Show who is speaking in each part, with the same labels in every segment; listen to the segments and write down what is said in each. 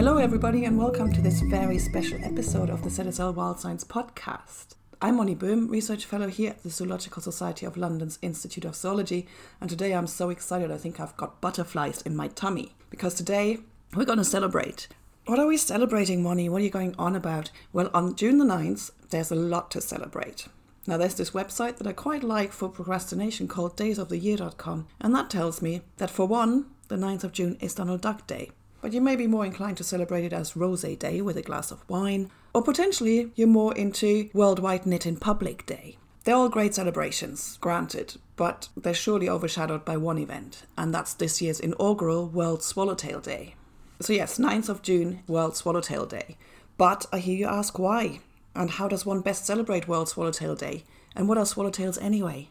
Speaker 1: Hello, everybody, and welcome to this very special episode of the ZSL Wild Science podcast. I'm Moni Böhm, Research Fellow here at the Zoological Society of London's Institute of Zoology, and today I'm so excited I think I've got butterflies in my tummy because today we're going to celebrate. What are we celebrating, Moni? What are you going on about? Well, on June the 9th, there's a lot to celebrate. Now, there's this website that I quite like for procrastination called daysoftheyear.com, and that tells me that for one, the 9th of June is Donald Duck Day. But you may be more inclined to celebrate it as Rose Day with a glass of wine, or potentially you're more into Worldwide Knit in Public Day. They're all great celebrations, granted, but they're surely overshadowed by one event, and that's this year's inaugural World Swallowtail Day. So, yes, 9th of June, World Swallowtail Day. But I hear you ask why? And how does one best celebrate World Swallowtail Day? And what are swallowtails anyway?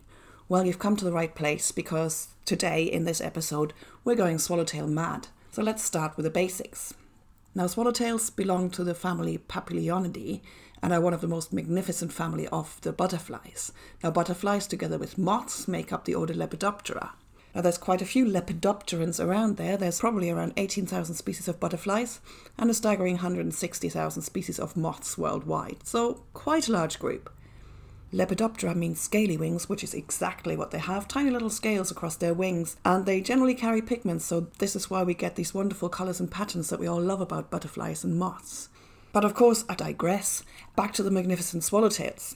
Speaker 1: Well, you've come to the right place because today in this episode we're going swallowtail mad. So let's start with the basics. Now, swallowtails belong to the family Papilionidae and are one of the most magnificent family of the butterflies. Now, butterflies together with moths make up the order Lepidoptera. Now, there's quite a few lepidopterans around there. There's probably around 18,000 species of butterflies and a staggering 160,000 species of moths worldwide. So, quite a large group. Lepidoptera means scaly wings, which is exactly what they have tiny little scales across their wings, and they generally carry pigments, so this is why we get these wonderful colours and patterns that we all love about butterflies and moths. But of course, I digress. Back to the magnificent swallowtails.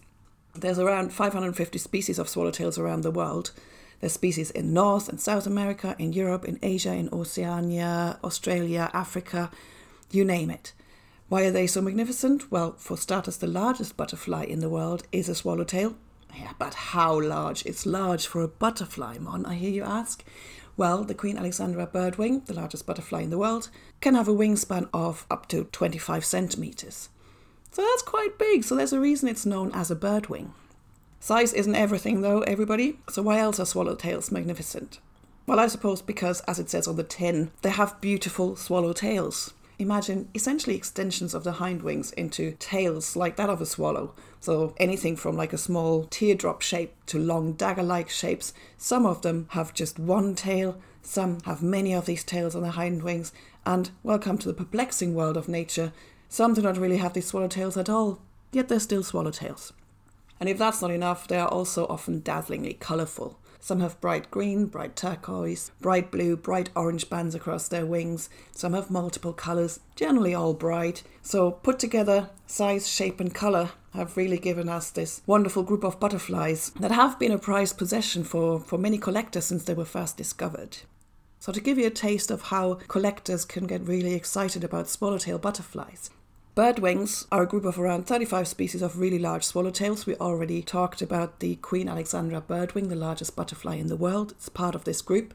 Speaker 1: There's around 550 species of swallowtails around the world. There's species in North and South America, in Europe, in Asia, in Oceania, Australia, Africa, you name it. Why are they so magnificent? Well, for starters, the largest butterfly in the world is a swallowtail. Yeah, but how large? It's large for a butterfly, Mon, I hear you ask. Well, the Queen Alexandra birdwing, the largest butterfly in the world, can have a wingspan of up to 25 centimetres. So that's quite big, so there's a reason it's known as a birdwing. Size isn't everything, though, everybody, so why else are swallowtails magnificent? Well, I suppose because, as it says on the tin, they have beautiful swallow tails. Imagine essentially extensions of the hind wings into tails like that of a swallow. So anything from like a small teardrop shape to long dagger like shapes. Some of them have just one tail, some have many of these tails on the hind wings, and welcome to the perplexing world of nature. Some do not really have these swallowtails at all, yet they're still swallowtails. And if that's not enough, they are also often dazzlingly colourful. Some have bright green, bright turquoise, bright blue, bright orange bands across their wings. Some have multiple colours, generally all bright. So, put together, size, shape, and colour have really given us this wonderful group of butterflies that have been a prized possession for, for many collectors since they were first discovered. So, to give you a taste of how collectors can get really excited about swallowtail butterflies, Birdwings are a group of around 35 species of really large swallowtails. We already talked about the Queen Alexandra birdwing, the largest butterfly in the world. It's part of this group.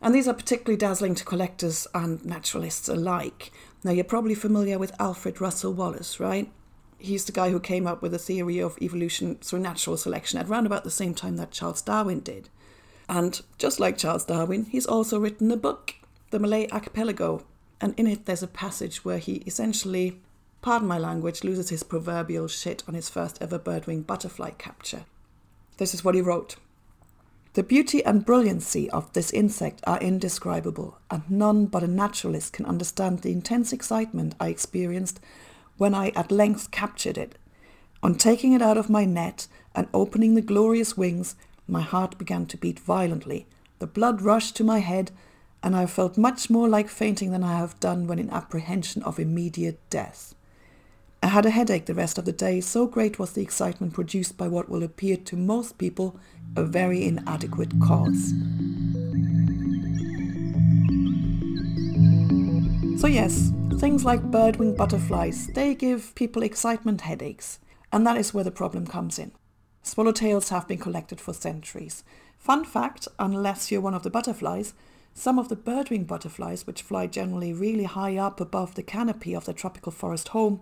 Speaker 1: And these are particularly dazzling to collectors and naturalists alike. Now, you're probably familiar with Alfred Russel Wallace, right? He's the guy who came up with the theory of evolution through natural selection at around about the same time that Charles Darwin did. And just like Charles Darwin, he's also written a book, The Malay Archipelago. And in it, there's a passage where he essentially pardon my language, loses his proverbial shit on his first ever birdwing butterfly capture. This is what he wrote. The beauty and brilliancy of this insect are indescribable, and none but a naturalist can understand the intense excitement I experienced when I at length captured it. On taking it out of my net and opening the glorious wings, my heart began to beat violently. The blood rushed to my head, and I felt much more like fainting than I have done when in apprehension of immediate death. I had a headache the rest of the day, so great was the excitement produced by what will appear to most people a very inadequate cause. So, yes, things like birdwing butterflies, they give people excitement headaches, and that is where the problem comes in. Swallowtails have been collected for centuries. Fun fact unless you're one of the butterflies, some of the birdwing butterflies, which fly generally really high up above the canopy of their tropical forest home,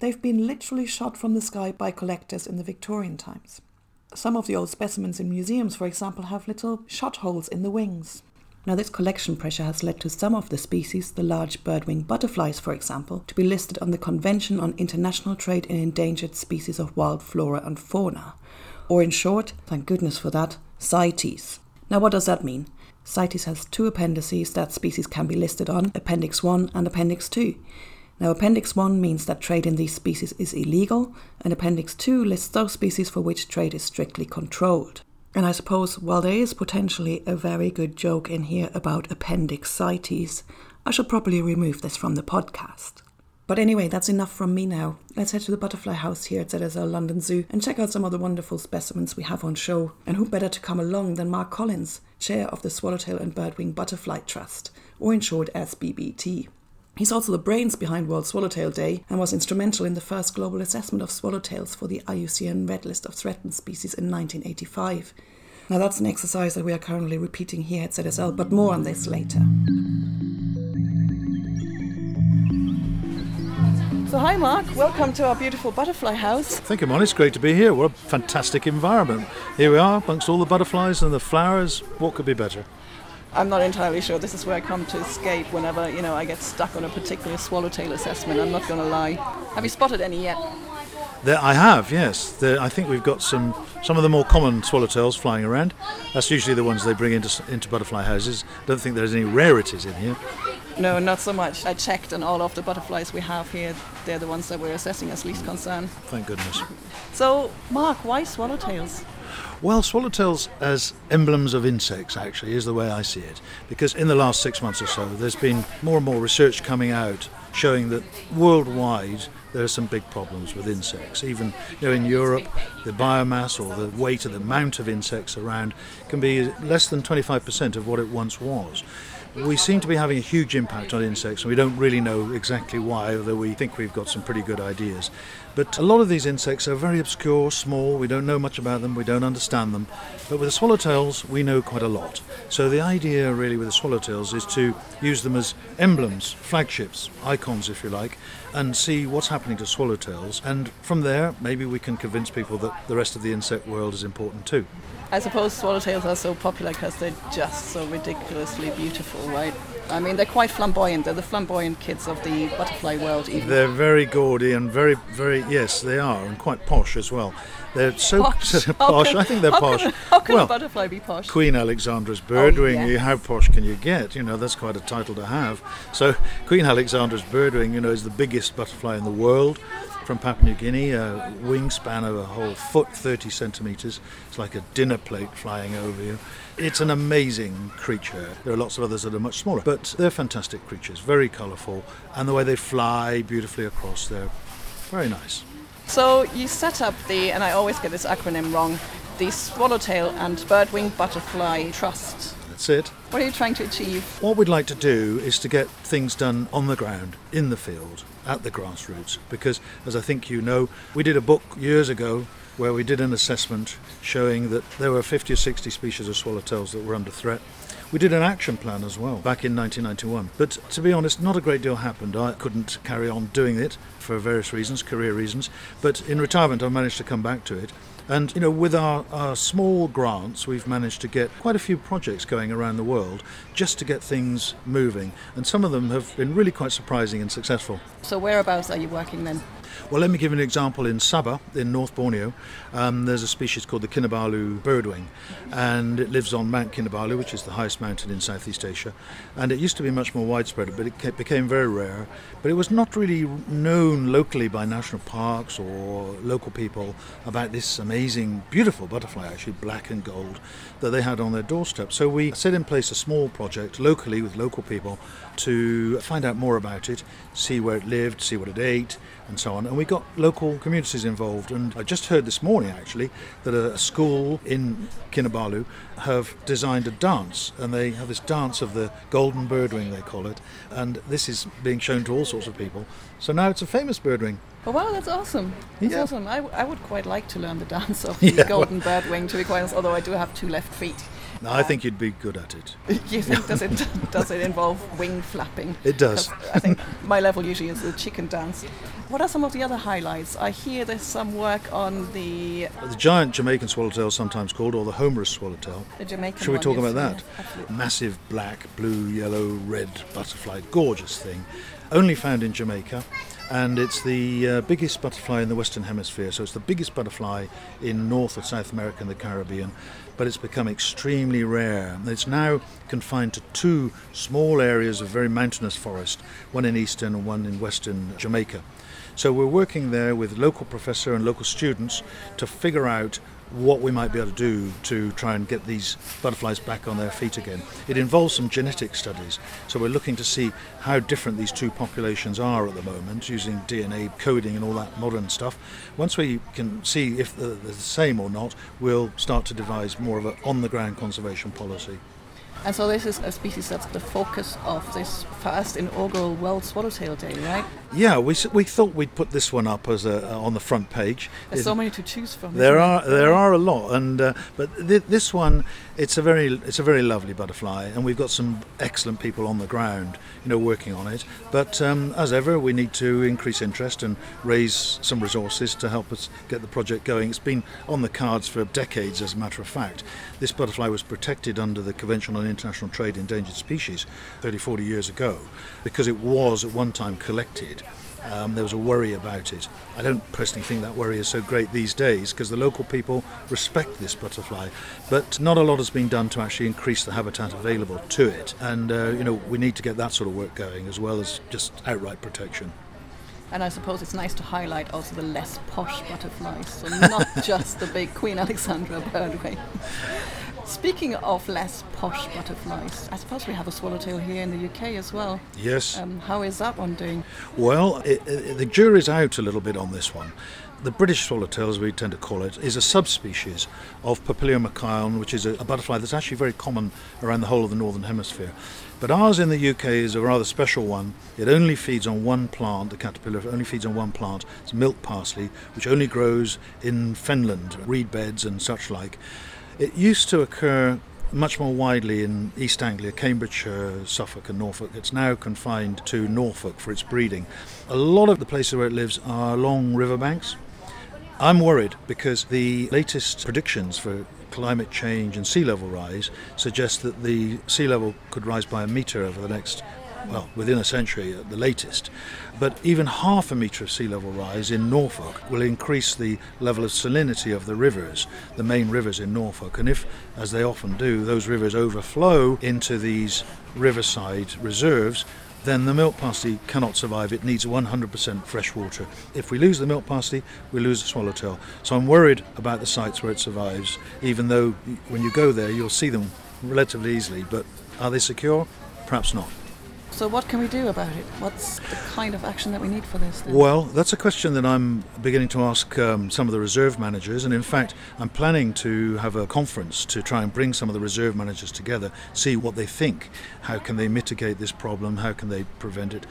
Speaker 1: They've been literally shot from the sky by collectors in the Victorian times. Some of the old specimens in museums, for example, have little shot holes in the wings. Now, this collection pressure has led to some of the species, the large birdwing butterflies, for example, to be listed on the Convention on International Trade in Endangered Species of Wild Flora and Fauna, or in short, thank goodness for that, CITES. Now, what does that mean? CITES has two appendices that species can be listed on Appendix 1 and Appendix 2. Now, Appendix 1 means that trade in these species is illegal, and Appendix 2 lists those species for which trade is strictly controlled. And I suppose while there is potentially a very good joke in here about Appendix CITES, I should probably remove this from the podcast. But anyway, that's enough from me now. Let's head to the butterfly house here at ZSL London Zoo and check out some of the wonderful specimens we have on show. And who better to come along than Mark Collins, chair of the Swallowtail and Birdwing Butterfly Trust, or in short SBBT. He's also the brains behind World Swallowtail Day and was instrumental in the first global assessment of swallowtails for the IUCN Red List of Threatened Species in 1985. Now, that's an exercise that we are currently repeating here at ZSL, but more on this later. So, hi Mark, welcome to our beautiful butterfly house.
Speaker 2: Thank you, Mon. It's great to be here. What a fantastic environment. Here we are, amongst all the butterflies and the flowers. What could be better?
Speaker 1: I'm not entirely sure this is where I come to escape whenever, you know, I get stuck on a particular swallowtail assessment. I'm not going to lie. Have you spotted any yet?
Speaker 2: There, I have, yes. There, I think we've got some some of the more common swallowtails flying around. That's usually the ones they bring into into butterfly houses. Don't think there's any rarities in here.
Speaker 1: No, not so much. I checked, and all of the butterflies we have here, they're the ones that we're assessing as least concern.
Speaker 2: Thank goodness.
Speaker 1: So, Mark, why swallowtails?
Speaker 2: Well, swallowtails as emblems of insects, actually, is the way I see it. Because in the last six months or so, there's been more and more research coming out showing that worldwide there are some big problems with insects. Even you know, in Europe, the biomass or the weight of the amount of insects around can be less than 25% of what it once was we seem to be having a huge impact on insects, and we don't really know exactly why, although we think we've got some pretty good ideas. But a lot of these insects are very obscure, small, we don't know much about them, we don't understand them. But with the swallowtails, we know quite a lot. So the idea really with the swallowtails is to use them as emblems, flagships, icons if you like, and see what's happening to swallowtails. And from there, maybe we can convince people that the rest of the insect world is important too.
Speaker 1: I suppose swallowtails are so popular because they're just so ridiculously beautiful, right? I mean, they're quite flamboyant. They're the flamboyant kids of the butterfly world, even.
Speaker 2: They're very gaudy and very, very, yes, they are, and quite posh as well. They're so
Speaker 1: posh.
Speaker 2: posh. I think they're
Speaker 1: how
Speaker 2: posh.
Speaker 1: Can, how can
Speaker 2: well,
Speaker 1: a butterfly be posh?
Speaker 2: Queen Alexandra's oh, birdwing.
Speaker 1: Oh, yes.
Speaker 2: How posh can you get? You know, that's quite a title to have. So, Queen Alexandra's birdwing, you know, is the biggest butterfly in the world from Papua New Guinea, a wingspan of a whole foot, 30 centimetres. It's like a dinner plate flying over you. It's an amazing creature. There are lots of others that are much smaller, but they're fantastic creatures, very colourful, and the way they fly beautifully across, they're very nice.
Speaker 1: So you set up the, and I always get this acronym wrong, the Swallowtail and Birdwing Butterfly Trust.
Speaker 2: That's it.
Speaker 1: What are you trying to achieve?
Speaker 2: What we'd like to do is to get things done on the ground, in the field, at the grassroots. Because, as I think you know, we did a book years ago where we did an assessment showing that there were 50 or 60 species of swallowtails that were under threat. We did an action plan as well back in 1991. But to be honest, not a great deal happened. I couldn't carry on doing it for various reasons, career reasons. But in retirement, I managed to come back to it. And you know, with our, our small grants, we've managed to get quite a few projects going around the world just to get things moving. And some of them have been really quite surprising and successful.
Speaker 1: So whereabouts are you working then?
Speaker 2: Well, let me give an example. In Sabah, in North Borneo, um, there's a species called the Kinabalu birdwing, and it lives on Mount Kinabalu, which is the highest mountain in Southeast Asia. And it used to be much more widespread, but it became very rare. But it was not really known locally by national parks or local people about this amazing, beautiful butterfly, actually black and gold, that they had on their doorstep. So we set in place a small project locally with local people to find out more about it, see where it lived, see what it ate, and so on. And we got local communities involved. And I just heard this morning actually that a school in Kinabalu have designed a dance, and they have this dance of the golden birdwing, they call it. And this is being shown to all sorts of people. So now it's a famous birdwing.
Speaker 1: Oh, wow, that's awesome. That's
Speaker 2: Yeah.
Speaker 1: awesome. I, w- I would quite like to learn the dance of the
Speaker 2: Yeah,
Speaker 1: golden birdwing, to be quite honest, although I do have two left feet.
Speaker 2: Now, I think you'd be good at it.
Speaker 1: you think does it does it involve wing flapping?
Speaker 2: It does.
Speaker 1: I think my level usually is the chicken dance. What are some of the other highlights? I hear there's some work on the
Speaker 2: The giant Jamaican swallowtail, sometimes called, or the homerus swallowtail.
Speaker 1: the Jamaican.
Speaker 2: Shall we talk about that?
Speaker 1: absolutely.
Speaker 2: Massive black, blue, yellow, red butterfly, gorgeous thing. only found in Jamaica and it's the uh, biggest butterfly in the Western Hemisphere. So it's the biggest butterfly in North or South America and the Caribbean, but it's become extremely rare. It's now confined to two small areas of very mountainous forest, one in eastern and one in western Jamaica. So we're working there with local professor and local students to figure out what we might be able to do to try and get these butterflies back on their feet again. It involves some genetic studies, so we're looking to see how different these two populations are at the moment using DNA coding and all that modern stuff. Once we can see if they're the same or not, we'll start to devise more of an on the ground conservation policy.
Speaker 1: And so this is a species that's the focus of this first inaugural World Swallowtail Day, right?
Speaker 2: Yeah, we, we thought we'd put this one up as a, uh, on the front page.
Speaker 1: There's it, so many to choose from.
Speaker 2: There are there are a lot, and uh, but th- this one it's a very it's a very lovely butterfly, and we've got some excellent people on the ground, you know, working on it. But um, as ever, we need to increase interest and raise some resources to help us get the project going. It's been on the cards for decades, as a matter of fact. This butterfly was protected under the Convention on International Trade Endangered Species 30, 40 years ago because it was at one time collected. Um, there was a worry about it. I don't personally think that worry is so great these days because the local people respect this butterfly, but not a lot has been done to actually increase the habitat available to it. And uh, you know we need to get that sort of work going as well as just outright protection.
Speaker 1: And I suppose it's nice to highlight also the less posh butterflies, so not just the big Queen Alexandra birdwing. Speaking of less posh butterflies, I suppose we have a swallowtail here in the UK as well.
Speaker 2: Yes.
Speaker 1: Um, how is that one doing?
Speaker 2: Well, it, it, the jury's out a little bit on this one. The British swallowtail, as we tend to call it, is a subspecies of Papilio machaon, which is a, a butterfly that's actually very common around the whole of the northern hemisphere. But ours in the UK is a rather special one. It only feeds on one plant, the caterpillar only feeds on one plant. It's milk parsley, which only grows in fenland, reed beds and such like. It used to occur much more widely in East Anglia, Cambridgeshire, Suffolk, and Norfolk. It's now confined to Norfolk for its breeding. A lot of the places where it lives are along riverbanks. I'm worried because the latest predictions for climate change and sea level rise suggest that the sea level could rise by a metre over the next well, within a century at the latest. But even half a metre of sea level rise in Norfolk will increase the level of salinity of the rivers, the main rivers in Norfolk. And if, as they often do, those rivers overflow into these riverside reserves, then the milk parsley cannot survive. It needs 100% fresh water. If we lose the milk parsley, we lose the swallowtail. So I'm worried about the sites where it survives, even though when you go there, you'll see them relatively easily. But are they secure? Perhaps not.
Speaker 1: So, what can we do about it? What's the kind of action that we need for this? Then?
Speaker 2: Well, that's a question that I'm beginning to ask um, some of the reserve managers, and in fact, I'm planning to have a conference to try and bring some of the reserve managers together, see what they think. How can they mitigate this problem? How can they prevent it?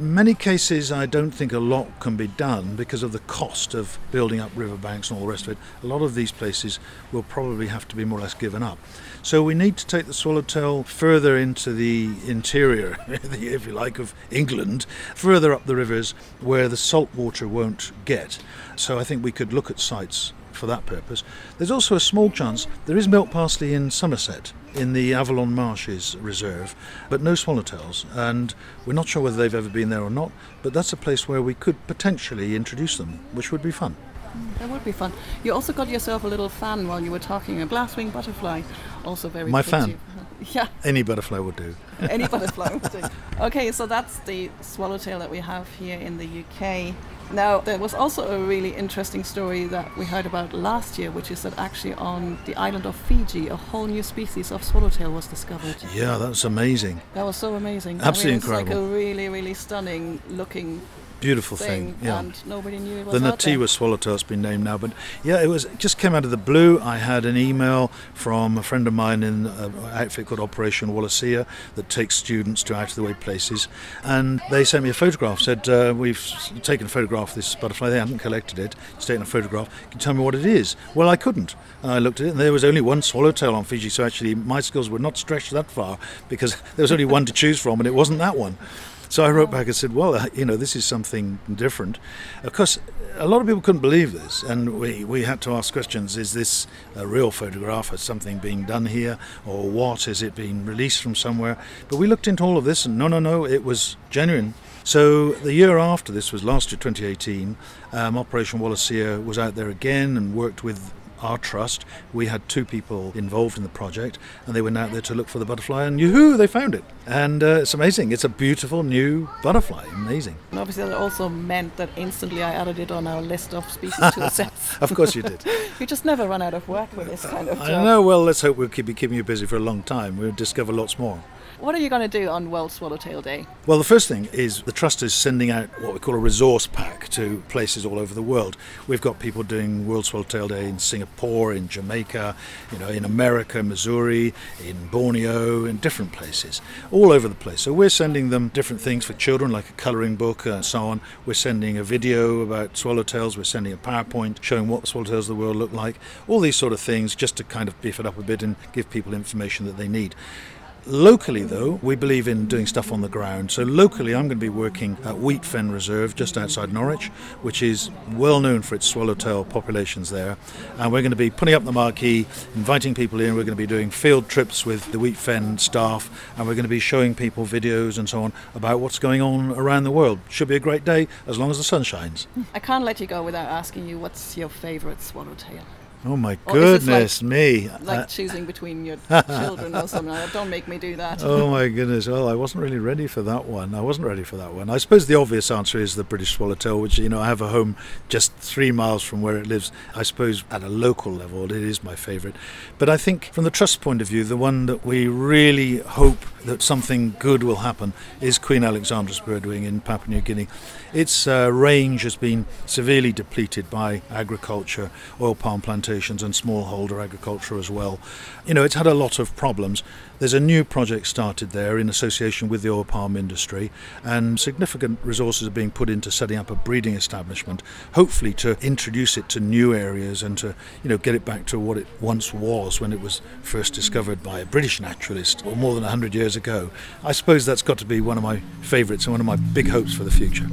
Speaker 2: Many cases, I don't think a lot can be done because of the cost of building up riverbanks and all the rest of it. A lot of these places will probably have to be more or less given up. So we need to take the swallowtail further into the interior, if you like, of England, further up the rivers where the salt water won't get. So I think we could look at sites for that purpose. There's also a small chance there is milk parsley in Somerset in the Avalon Marshes Reserve, but no swallowtails. And we're not sure whether they've ever been there or not, but that's a place where we could potentially introduce them, which would be fun.
Speaker 1: Mm, that would be fun. You also got yourself a little fan while you were talking, a glasswing butterfly, also very
Speaker 2: My fan?
Speaker 1: Yeah.
Speaker 2: Any butterfly would do.
Speaker 1: Any butterfly would do. Okay, so that's the swallowtail that we have here in the UK. Now, there was also a really interesting story that we heard about last year, which is that actually on the island of Fiji, a whole new species of swallowtail was discovered.
Speaker 2: Yeah, that's amazing.
Speaker 1: That was so amazing.
Speaker 2: Absolutely
Speaker 1: I mean,
Speaker 2: it's incredible.
Speaker 1: like a really, really stunning looking
Speaker 2: beautiful
Speaker 1: thing,
Speaker 2: thing. Yeah.
Speaker 1: And nobody knew it
Speaker 2: was The Natewa swallowtail has been named now, but yeah, it was it just came out of the blue. I had an email from a friend of mine in an outfit called Operation Wallacea that takes students to out of the way places, and they sent me a photograph. Said uh, we've taken a photograph of this butterfly. They hadn't collected it. It's taken a photograph. Can you tell me what it is? Well, I couldn't. I looked at it, and there was only one swallowtail on Fiji. So actually, my skills were not stretched that far because there was only one to choose from, and it wasn't that one. So I wrote back and said, well, uh, you know, this is something different. Of course, a lot of people couldn't believe this, and we, we had to ask questions is this a real photograph? Is something being done here? Or what? Is it being released from somewhere? But we looked into all of this, and no, no, no, it was genuine. So the year after this was last year, 2018, um, Operation Wallacea was out there again and worked with our trust. We had two people involved in the project, and they went out there to look for the butterfly, and yoo they found it. And uh, it's amazing. It's a beautiful new butterfly. Amazing.
Speaker 1: And obviously, that also meant that instantly I added it on our list of species to assess.
Speaker 2: of course, you did.
Speaker 1: you just never run out of work with this kind of job.
Speaker 2: I know. Well, let's hope we'll keep, be keeping you busy for a long time. We'll discover lots more.
Speaker 1: What are you going to do on World Swallowtail Day?
Speaker 2: Well, the first thing is the Trust is sending out what we call a resource pack to places all over the world. We've got people doing World Swallowtail Day in Singapore, in Jamaica, you know, in America, Missouri, in Borneo, in different places, all over the place. So we're sending them different things for children, like a colouring book and so on. We're sending a video about swallowtails. We're sending a PowerPoint showing what swallowtails of the world look like. All these sort of things, just to kind of beef it up a bit and give people information that they need. Locally, though, we believe in doing stuff on the ground. So, locally, I'm going to be working at Wheatfen Reserve just outside Norwich, which is well known for its swallowtail populations there. And we're going to be putting up the marquee, inviting people in. We're going to be doing field trips with the Wheatfen staff, and we're going to be showing people videos and so on about what's going on around the world. Should be a great day as long as the sun shines.
Speaker 1: I can't let you go without asking you what's your favourite swallowtail?
Speaker 2: Oh my goodness
Speaker 1: like,
Speaker 2: me!
Speaker 1: Like uh, choosing between your children or something. Don't make me do that.
Speaker 2: oh my goodness! Well, I wasn't really ready for that one. I wasn't ready for that one. I suppose the obvious answer is the British swallowtail, which you know I have a home just three miles from where it lives. I suppose at a local level, it is my favourite. But I think from the trust point of view, the one that we really hope that something good will happen is Queen Alexandra's birdwing in Papua New Guinea. Its uh, range has been severely depleted by agriculture, oil palm plantations, and smallholder agriculture as well. You know, it's had a lot of problems. There's a new project started there in association with the oil palm industry, and significant resources are being put into setting up a breeding establishment, hopefully to introduce it to new areas and to, you know, get it back to what it once was when it was first discovered by a British naturalist, or more than 100 years ago. I suppose that's got to be one of my favourites and one of my big hopes for the future.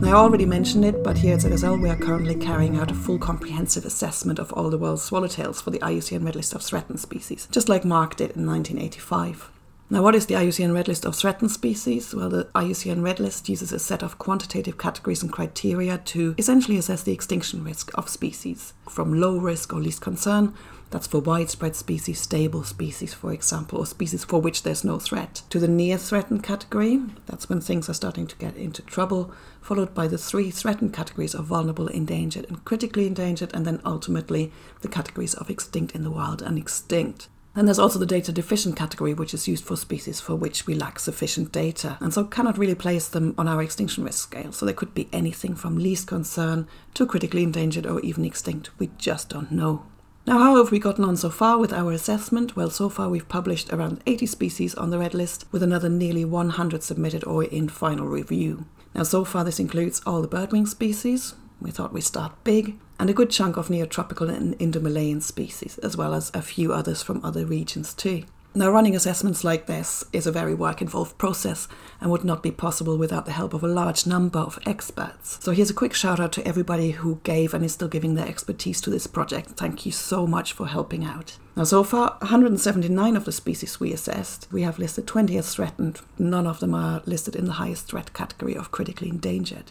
Speaker 1: I already mentioned it, but here at ZSL we are currently carrying out a full comprehensive assessment of all the world's swallowtails for the IUCN Red List of Threatened Species, just like Mark did in 1985. Now, what is the IUCN Red List of Threatened Species? Well, the IUCN Red List uses a set of quantitative categories and criteria to essentially assess the extinction risk of species, from low risk or least concern that's for widespread species, stable species, for example, or species for which there's no threat. To the near threatened category, that's when things are starting to get into trouble, followed by the three threatened categories of vulnerable, endangered, and critically endangered, and then ultimately the categories of extinct in the wild and extinct. And there's also the data deficient category, which is used for species for which we lack sufficient data, and so cannot really place them on our extinction risk scale. So they could be anything from least concern to critically endangered or even extinct. We just don't know. Now, how have we gotten on so far with our assessment? Well, so far we've published around 80 species on the red list, with another nearly 100 submitted or in final review. Now, so far this includes all the birdwing species. We thought we'd start big, and a good chunk of neotropical and Indo-Malayan species, as well as a few others from other regions too. Now, running assessments like this is a very work involved process and would not be possible without the help of a large number of experts. So, here's a quick shout out to everybody who gave and is still giving their expertise to this project. Thank you so much for helping out. Now, so far, 179 of the species we assessed, we have listed 20 as threatened. None of them are listed in the highest threat category of critically endangered.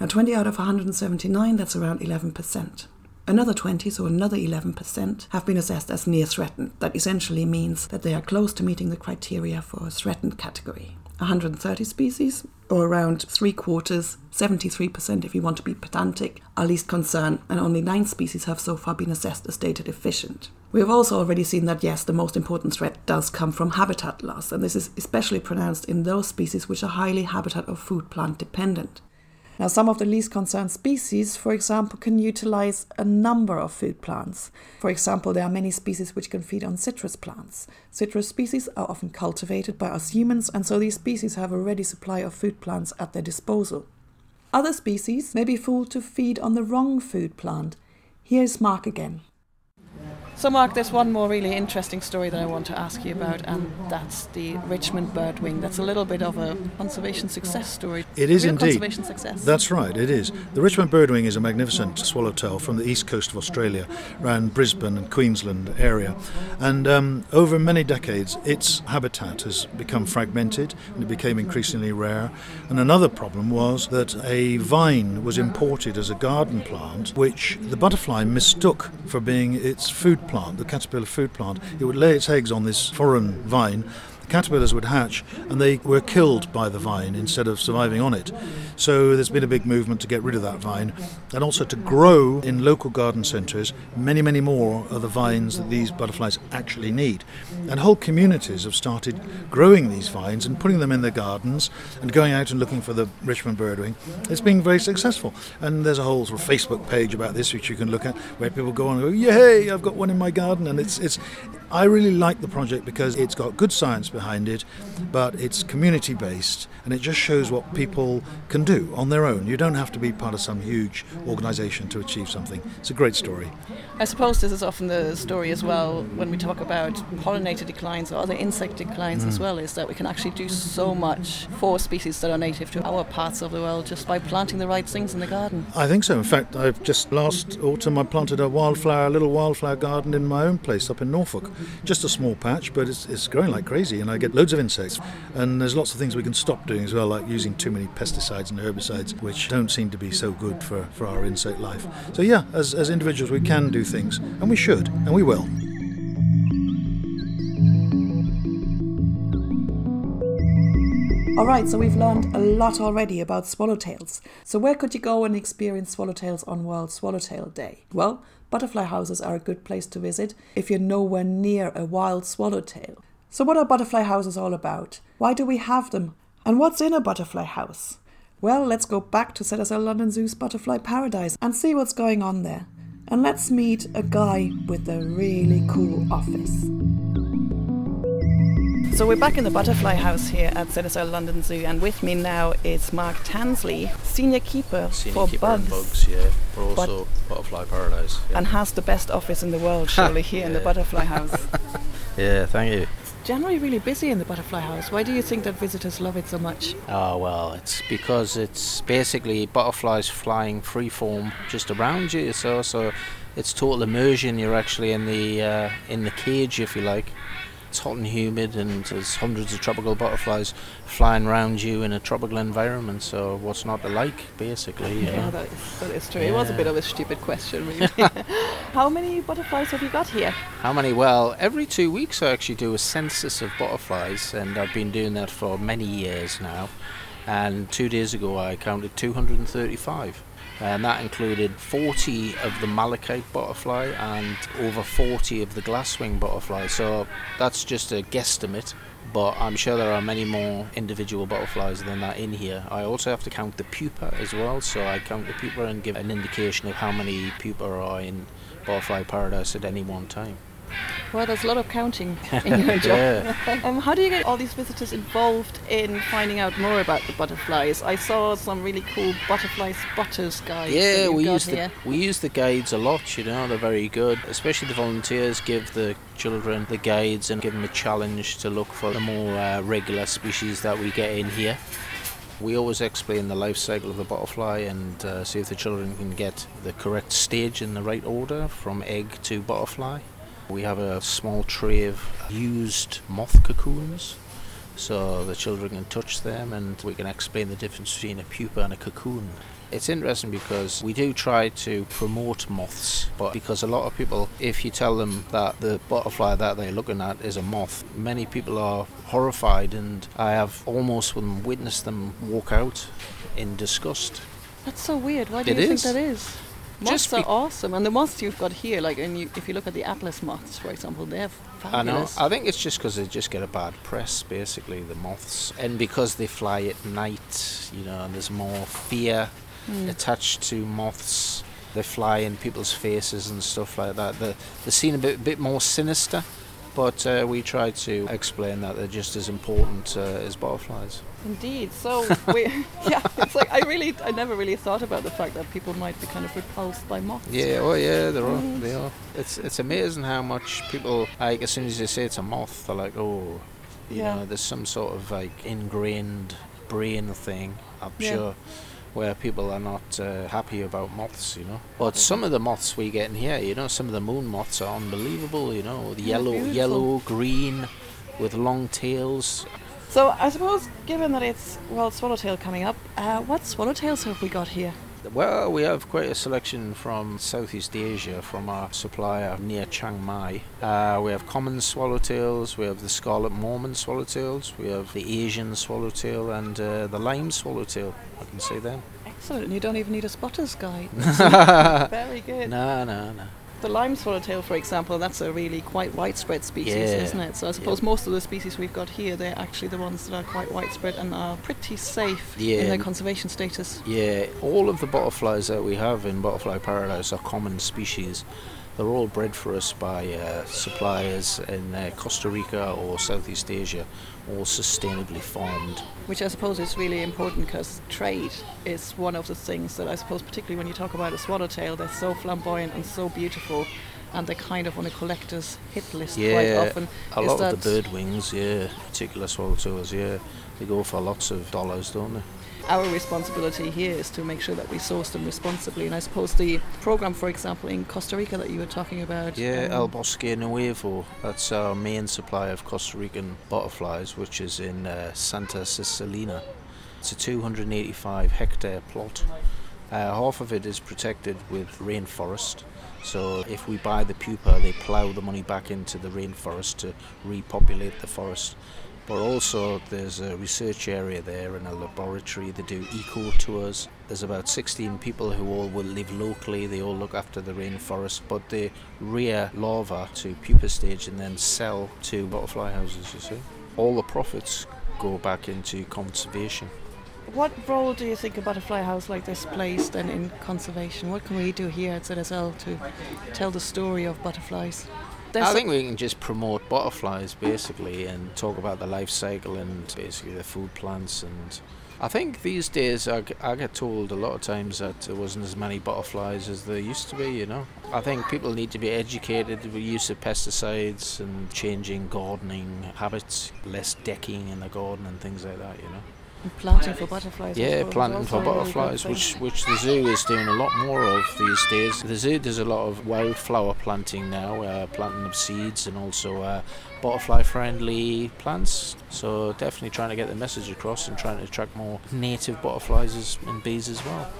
Speaker 1: Now, 20 out of 179, that's around 11%. Another 20, so another 11%, have been assessed as near threatened. That essentially means that they are close to meeting the criteria for a threatened category. 130 species, or around three quarters, 73% if you want to be pedantic, are least concern, and only nine species have so far been assessed as data deficient. We have also already seen that yes, the most important threat does come from habitat loss, and this is especially pronounced in those species which are highly habitat or food plant dependent. Now, some of the least concerned species, for example, can utilize a number of food plants. For example, there are many species which can feed on citrus plants. Citrus species are often cultivated by us humans, and so these species have a ready supply of food plants at their disposal. Other species may be fooled to feed on the wrong food plant. Here is Mark again. So, Mark, there's one more really interesting story that I want to ask you about, and that's the Richmond birdwing. That's a little bit of a conservation success story.
Speaker 2: It is
Speaker 1: Real
Speaker 2: indeed.
Speaker 1: conservation success.
Speaker 2: That's right, it is. The Richmond birdwing is a magnificent swallowtail from the east coast of Australia, around Brisbane and Queensland area. And um, over many decades, its habitat has become fragmented and it became increasingly rare. And another problem was that a vine was imported as a garden plant, which the butterfly mistook for being its food plant, the caterpillar food plant. It would lay its eggs on this foreign vine. Caterpillars would hatch and they were killed by the vine instead of surviving on it. So there's been a big movement to get rid of that vine and also to grow in local garden centres many, many more of the vines that these butterflies actually need. And whole communities have started growing these vines and putting them in their gardens and going out and looking for the Richmond birdwing. It's been very successful. And there's a whole sort of Facebook page about this which you can look at where people go on and go, Yay, I've got one in my garden. And it's, it's I really like the project because it's got good science behind it, but it's community based and it just shows what people can do on their own. You don't have to be part of some huge organisation to achieve something. It's a great story.
Speaker 1: I suppose this is often the story as well when we talk about pollinator declines or other insect declines as mm. well, is that we can actually do so much for species that are native to our parts of the world just by planting the right things in the garden.
Speaker 2: I think so. In fact, I've just last autumn I planted a wildflower, a little wildflower garden in my own place up in Norfolk. Just a small patch, but it's, it's growing like crazy, and I get loads of insects. And there's lots of things we can stop doing as well, like using too many pesticides and herbicides, which don't seem to be so good for, for our insect life. So yeah, as, as individuals we can do things, and we should, and we will.
Speaker 1: Alright, so we've learned a lot already about swallowtails. So, where could you go and experience swallowtails on World Swallowtail Day? Well, butterfly houses are a good place to visit if you're nowhere near a wild swallowtail. So, what are butterfly houses all about? Why do we have them? And what's in a butterfly house? Well, let's go back to ZSL London Zoo's Butterfly Paradise and see what's going on there. And let's meet a guy with a really cool office. So we're back in the butterfly house here at ZSL London Zoo, and with me now is Mark Tansley, senior keeper
Speaker 3: Senior
Speaker 1: for
Speaker 3: keeper
Speaker 1: bugs,
Speaker 3: bugs, yeah. But also Butterfly Paradise. Yeah.
Speaker 1: and has the best office in the world, surely here in the butterfly house.
Speaker 3: yeah, thank you.
Speaker 1: Generally, really busy in the butterfly house. Why do you think that visitors love it so much?
Speaker 3: Oh well, it's because it's basically butterflies flying freeform just around you. So so it's total immersion. You're actually in the uh, in the cage, if you like. It's hot and humid, and there's hundreds of tropical butterflies flying around you in a tropical environment. So what's not to like, basically? You
Speaker 1: Yeah, that is, that is true. It was a bit of a stupid question, really. How many butterflies have you got here?
Speaker 3: How many? Well, every two weeks I actually do a census of butterflies, and I've been doing that for many years now. And two days ago I counted 235, and that included 40 of the malachite butterfly and over 40 of the glasswing butterfly. So that's just a guesstimate. But I'm sure there are many more individual butterflies than that in here. I also have to count the pupa as well, so I count the pupa and give an indication of how many pupa are in Butterfly Paradise at any one time.
Speaker 1: Well, there's a lot of counting in your job.
Speaker 3: Yeah.
Speaker 1: Um, how do you get all these visitors involved in finding out more about the butterflies? I saw some really cool butterfly spotters guides.
Speaker 3: Yeah, we use the we use the guides a lot. You know, they're very good. Especially the volunteers give the children the guides and give them a challenge to look for the more uh, regular species that we get in here. We always explain the life cycle of a butterfly and uh, see if the children can get the correct stage in the right order from egg to butterfly. We have a small tray of used moth cocoons so the children can touch them and we can explain the difference between a pupa and a cocoon. It's interesting because we do try to promote moths, but because a lot of people, if you tell them that the butterfly that they're looking at is a moth, many people are horrified, and I have almost witnessed them walk out in disgust.
Speaker 1: That's so weird. Why do
Speaker 3: It
Speaker 1: you
Speaker 3: is.
Speaker 1: think that is? Moths are awesome, and the moths you've got here, like, and you, if you look at the Atlas moths, for example, they're fabulous.
Speaker 3: I know. I think it's just because they just get a bad press, basically, the moths. And because they fly at night, you know, and there's more fear
Speaker 1: Mm.
Speaker 3: attached to moths. They fly in people's faces and stuff like that. They're, they're seen a bit, bit more sinister But uh, we try to explain that they're just as important uh, as butterflies.
Speaker 4: Indeed. So we, yeah, it's like I really, I never really thought about the fact that people might be kind of repulsed by moths.
Speaker 3: Yeah, oh yeah, they're all, they are. It's it's amazing how much people like as soon as they say it's a moth, they're like, oh, you
Speaker 4: Yeah.
Speaker 3: know, there's some sort of like ingrained brain thing. I'm
Speaker 4: Yeah.
Speaker 3: sure. Where people are not uh, happy about moths, you know. But some of the moths we get in here, you know, some of the moon moths are unbelievable, you know. The yellow,
Speaker 4: beautiful.
Speaker 3: yellow, green, with long tails.
Speaker 4: So I suppose, given that it's World Swallowtail coming up, uh, what swallowtails have we got here?
Speaker 3: Well, we have quite a selection from Southeast Asia from our supplier near Chiang Mai. Uh, we have common swallowtails, we have the scarlet Mormon swallowtails, we have the Asian swallowtail, and uh, the lime swallowtail. I can see them.
Speaker 4: Excellent, you don't even need a spotter's guide. Very good.
Speaker 3: No, no, no.
Speaker 4: The lime swallowtail, for example, that's a really quite widespread species,
Speaker 3: Yeah.
Speaker 4: isn't it? So I suppose most of the species we've got here, they're actually the ones that are quite widespread and are pretty safe
Speaker 3: Yeah.
Speaker 4: in their conservation status.
Speaker 3: Yeah, all of the butterflies that we have in Butterfly Paradise are common species. They're all bred for us by uh, suppliers in uh, Costa Rica or Southeast Asia, all sustainably farmed.
Speaker 4: Which I suppose is really important because trade is one of the things that I suppose, particularly when you talk about a swallowtail, they're so flamboyant and so beautiful, and they're kind of on a collector's hit list quite often.
Speaker 3: A lot of the bird wings, yeah, particular swallowtails, yeah, they go for lots of dollars, don't they?
Speaker 4: Our responsibility here is to make sure that we source them responsibly, and I suppose the program, for example, in Costa Rica that you were talking about.
Speaker 3: Yeah,
Speaker 4: um,
Speaker 3: El Bosque Nuevo, that's our main supply of Costa Rican butterflies, which is in uh, Santa Cecilina. It's a 285 hectare plot. Uh, half of it is protected with rainforest. So if we buy the pupa, they plough the money back into the rainforest to repopulate the forest. But also there's a research area there and a laboratory. They do eco tours. There's about 16 people who all will live locally. They all look after the rainforest, but they rear larvae to pupa stage and then sell to butterfly houses. You see, all the profits go back into conservation.
Speaker 4: What role do you think a butterfly house like this plays then in conservation? What can we do here at ZSL to tell the story of butterflies?
Speaker 3: I think we can just promote butterflies basically and talk about the life cycle and basically the food plants and I think these days I get told a lot of times that there wasn't as many butterflies as there used to be, you know. I think people need to be educated with the use of pesticides and changing gardening habits, less decking in the garden and things like that, you know.
Speaker 4: And planting for butterflies.
Speaker 3: Yeah,
Speaker 4: suppose,
Speaker 3: planting for
Speaker 4: a really
Speaker 3: butterflies, which which the zoo is doing a lot more of these days. The zoo does a lot of wildflower planting now, uh, planting of seeds and also uh, butterfly-friendly plants. So definitely trying to get the message across and trying to attract more native butterflies and bees as well.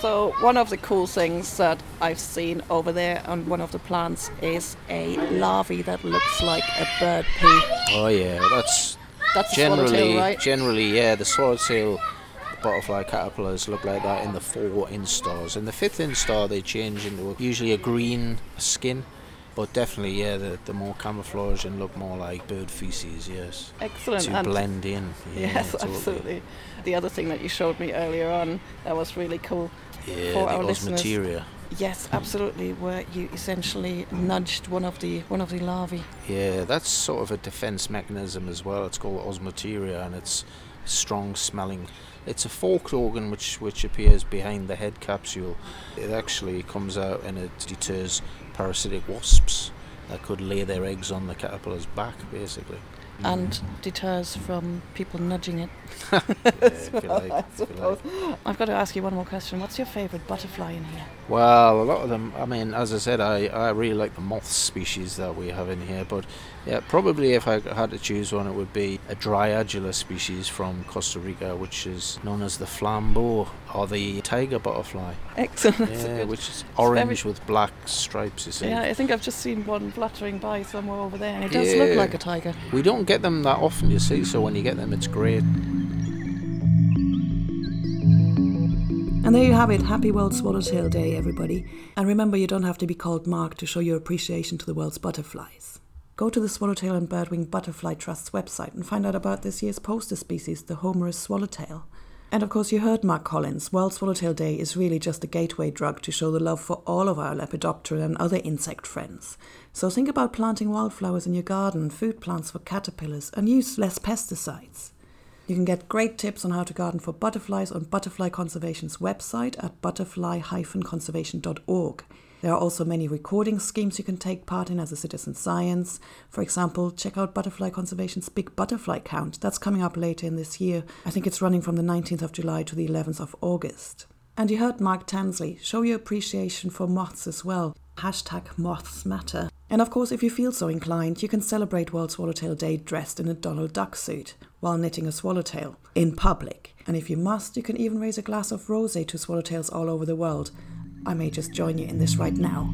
Speaker 4: So one of the cool things that I've seen over there on one of the plants is a larvae that looks like a bird poo.
Speaker 3: Oh yeah, that's
Speaker 4: That's
Speaker 3: generally
Speaker 4: right?
Speaker 3: generally yeah. The swallowtail butterfly caterpillars look like that in the four instars. In the fifth instar, they change into usually a green skin. But definitely, yeah, the, the more camouflage and look more like bird feces, yes.
Speaker 4: Excellent.
Speaker 3: to
Speaker 4: and
Speaker 3: blend in. Yeah,
Speaker 4: yes,
Speaker 3: totally.
Speaker 4: absolutely. The other thing that you showed me earlier on that was really cool.
Speaker 3: Yeah,
Speaker 4: For
Speaker 3: the
Speaker 4: our listeners. Yes, absolutely. Where you essentially nudged one of the one of the larvae.
Speaker 3: Yeah, that's sort of a defense mechanism as well. It's called osmeteria, and it's strong smelling. It's a forked organ which which appears behind the head capsule. It actually comes out and it deters parasitic wasps that could lay their eggs on the caterpillar's back, basically. Mm.
Speaker 4: and deters from people nudging it.
Speaker 3: Yeah, if like,
Speaker 4: I suppose.
Speaker 3: Like.
Speaker 4: I've got to ask you one more question. What's your favourite butterfly in here?
Speaker 3: Well, a lot of them. I mean, as I said, I, I really like the moth species that we have in here. But yeah, probably if I had to choose one, it would be a dryadula species from Costa Rica, which is known as the flambeau or the tiger butterfly.
Speaker 4: Excellent. That's
Speaker 3: Yeah,
Speaker 4: good-
Speaker 3: which is
Speaker 4: very-
Speaker 3: orange with black stripes. You see,
Speaker 4: Yeah, I think I've just seen one fluttering by somewhere over there, and it does look like a tiger.
Speaker 3: we don't get them that often. You see, so when you get them, it's great.
Speaker 4: And there you have it. Happy World Swallowtail Day, everybody. And remember, you don't have to be called Mark to show your appreciation to the world's butterflies. Go to the Swallowtail and Birdwing Butterfly Trust's website and find out about this year's poster species, the Homerus swallowtail.
Speaker 1: And of course, you heard Mark Collins. World Swallowtail Day is really just a gateway drug to show the love for all of our Lepidoptera and other insect friends. So think about planting wildflowers in your garden, food plants for caterpillars, and use less pesticides. You can get great tips on how to garden for butterflies on Butterfly Conservation's website at butterfly-conservation.org. There are also many recording schemes you can take part in as a citizen science. For example, check out Butterfly Conservation's Big Butterfly Count. That's coming up later in this year. I think it's running from the 19th of July to the 11th of August. And you heard Mark Tansley. Show your appreciation for moths as well. Hashtag moths matter. And of course, if you feel so inclined, you can celebrate World Swallowtail Day dressed in a Donald Duck suit while knitting a swallowtail in public. And if you must, you can even raise a glass of rosé to swallowtails all over the world. I may just join you in this right now.